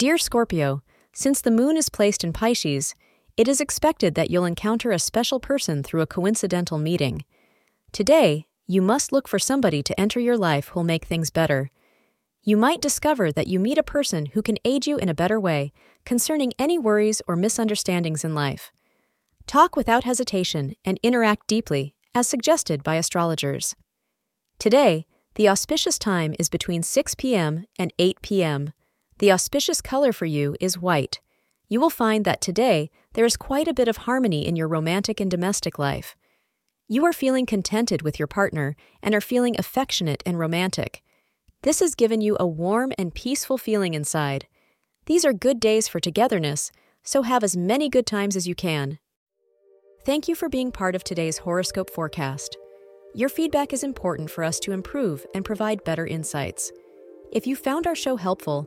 Dear Scorpio, since the moon is placed in Pisces, it is expected that you'll encounter a special person through a coincidental meeting. Today, you must look for somebody to enter your life who'll make things better. You might discover that you meet a person who can aid you in a better way concerning any worries or misunderstandings in life. Talk without hesitation and interact deeply, as suggested by astrologers. Today, the auspicious time is between 6 p.m. and 8 p.m. The auspicious color for you is white. You will find that today there is quite a bit of harmony in your romantic and domestic life. You are feeling contented with your partner and are feeling affectionate and romantic. This has given you a warm and peaceful feeling inside. These are good days for togetherness, so have as many good times as you can. Thank you for being part of today's horoscope forecast. Your feedback is important for us to improve and provide better insights. If you found our show helpful,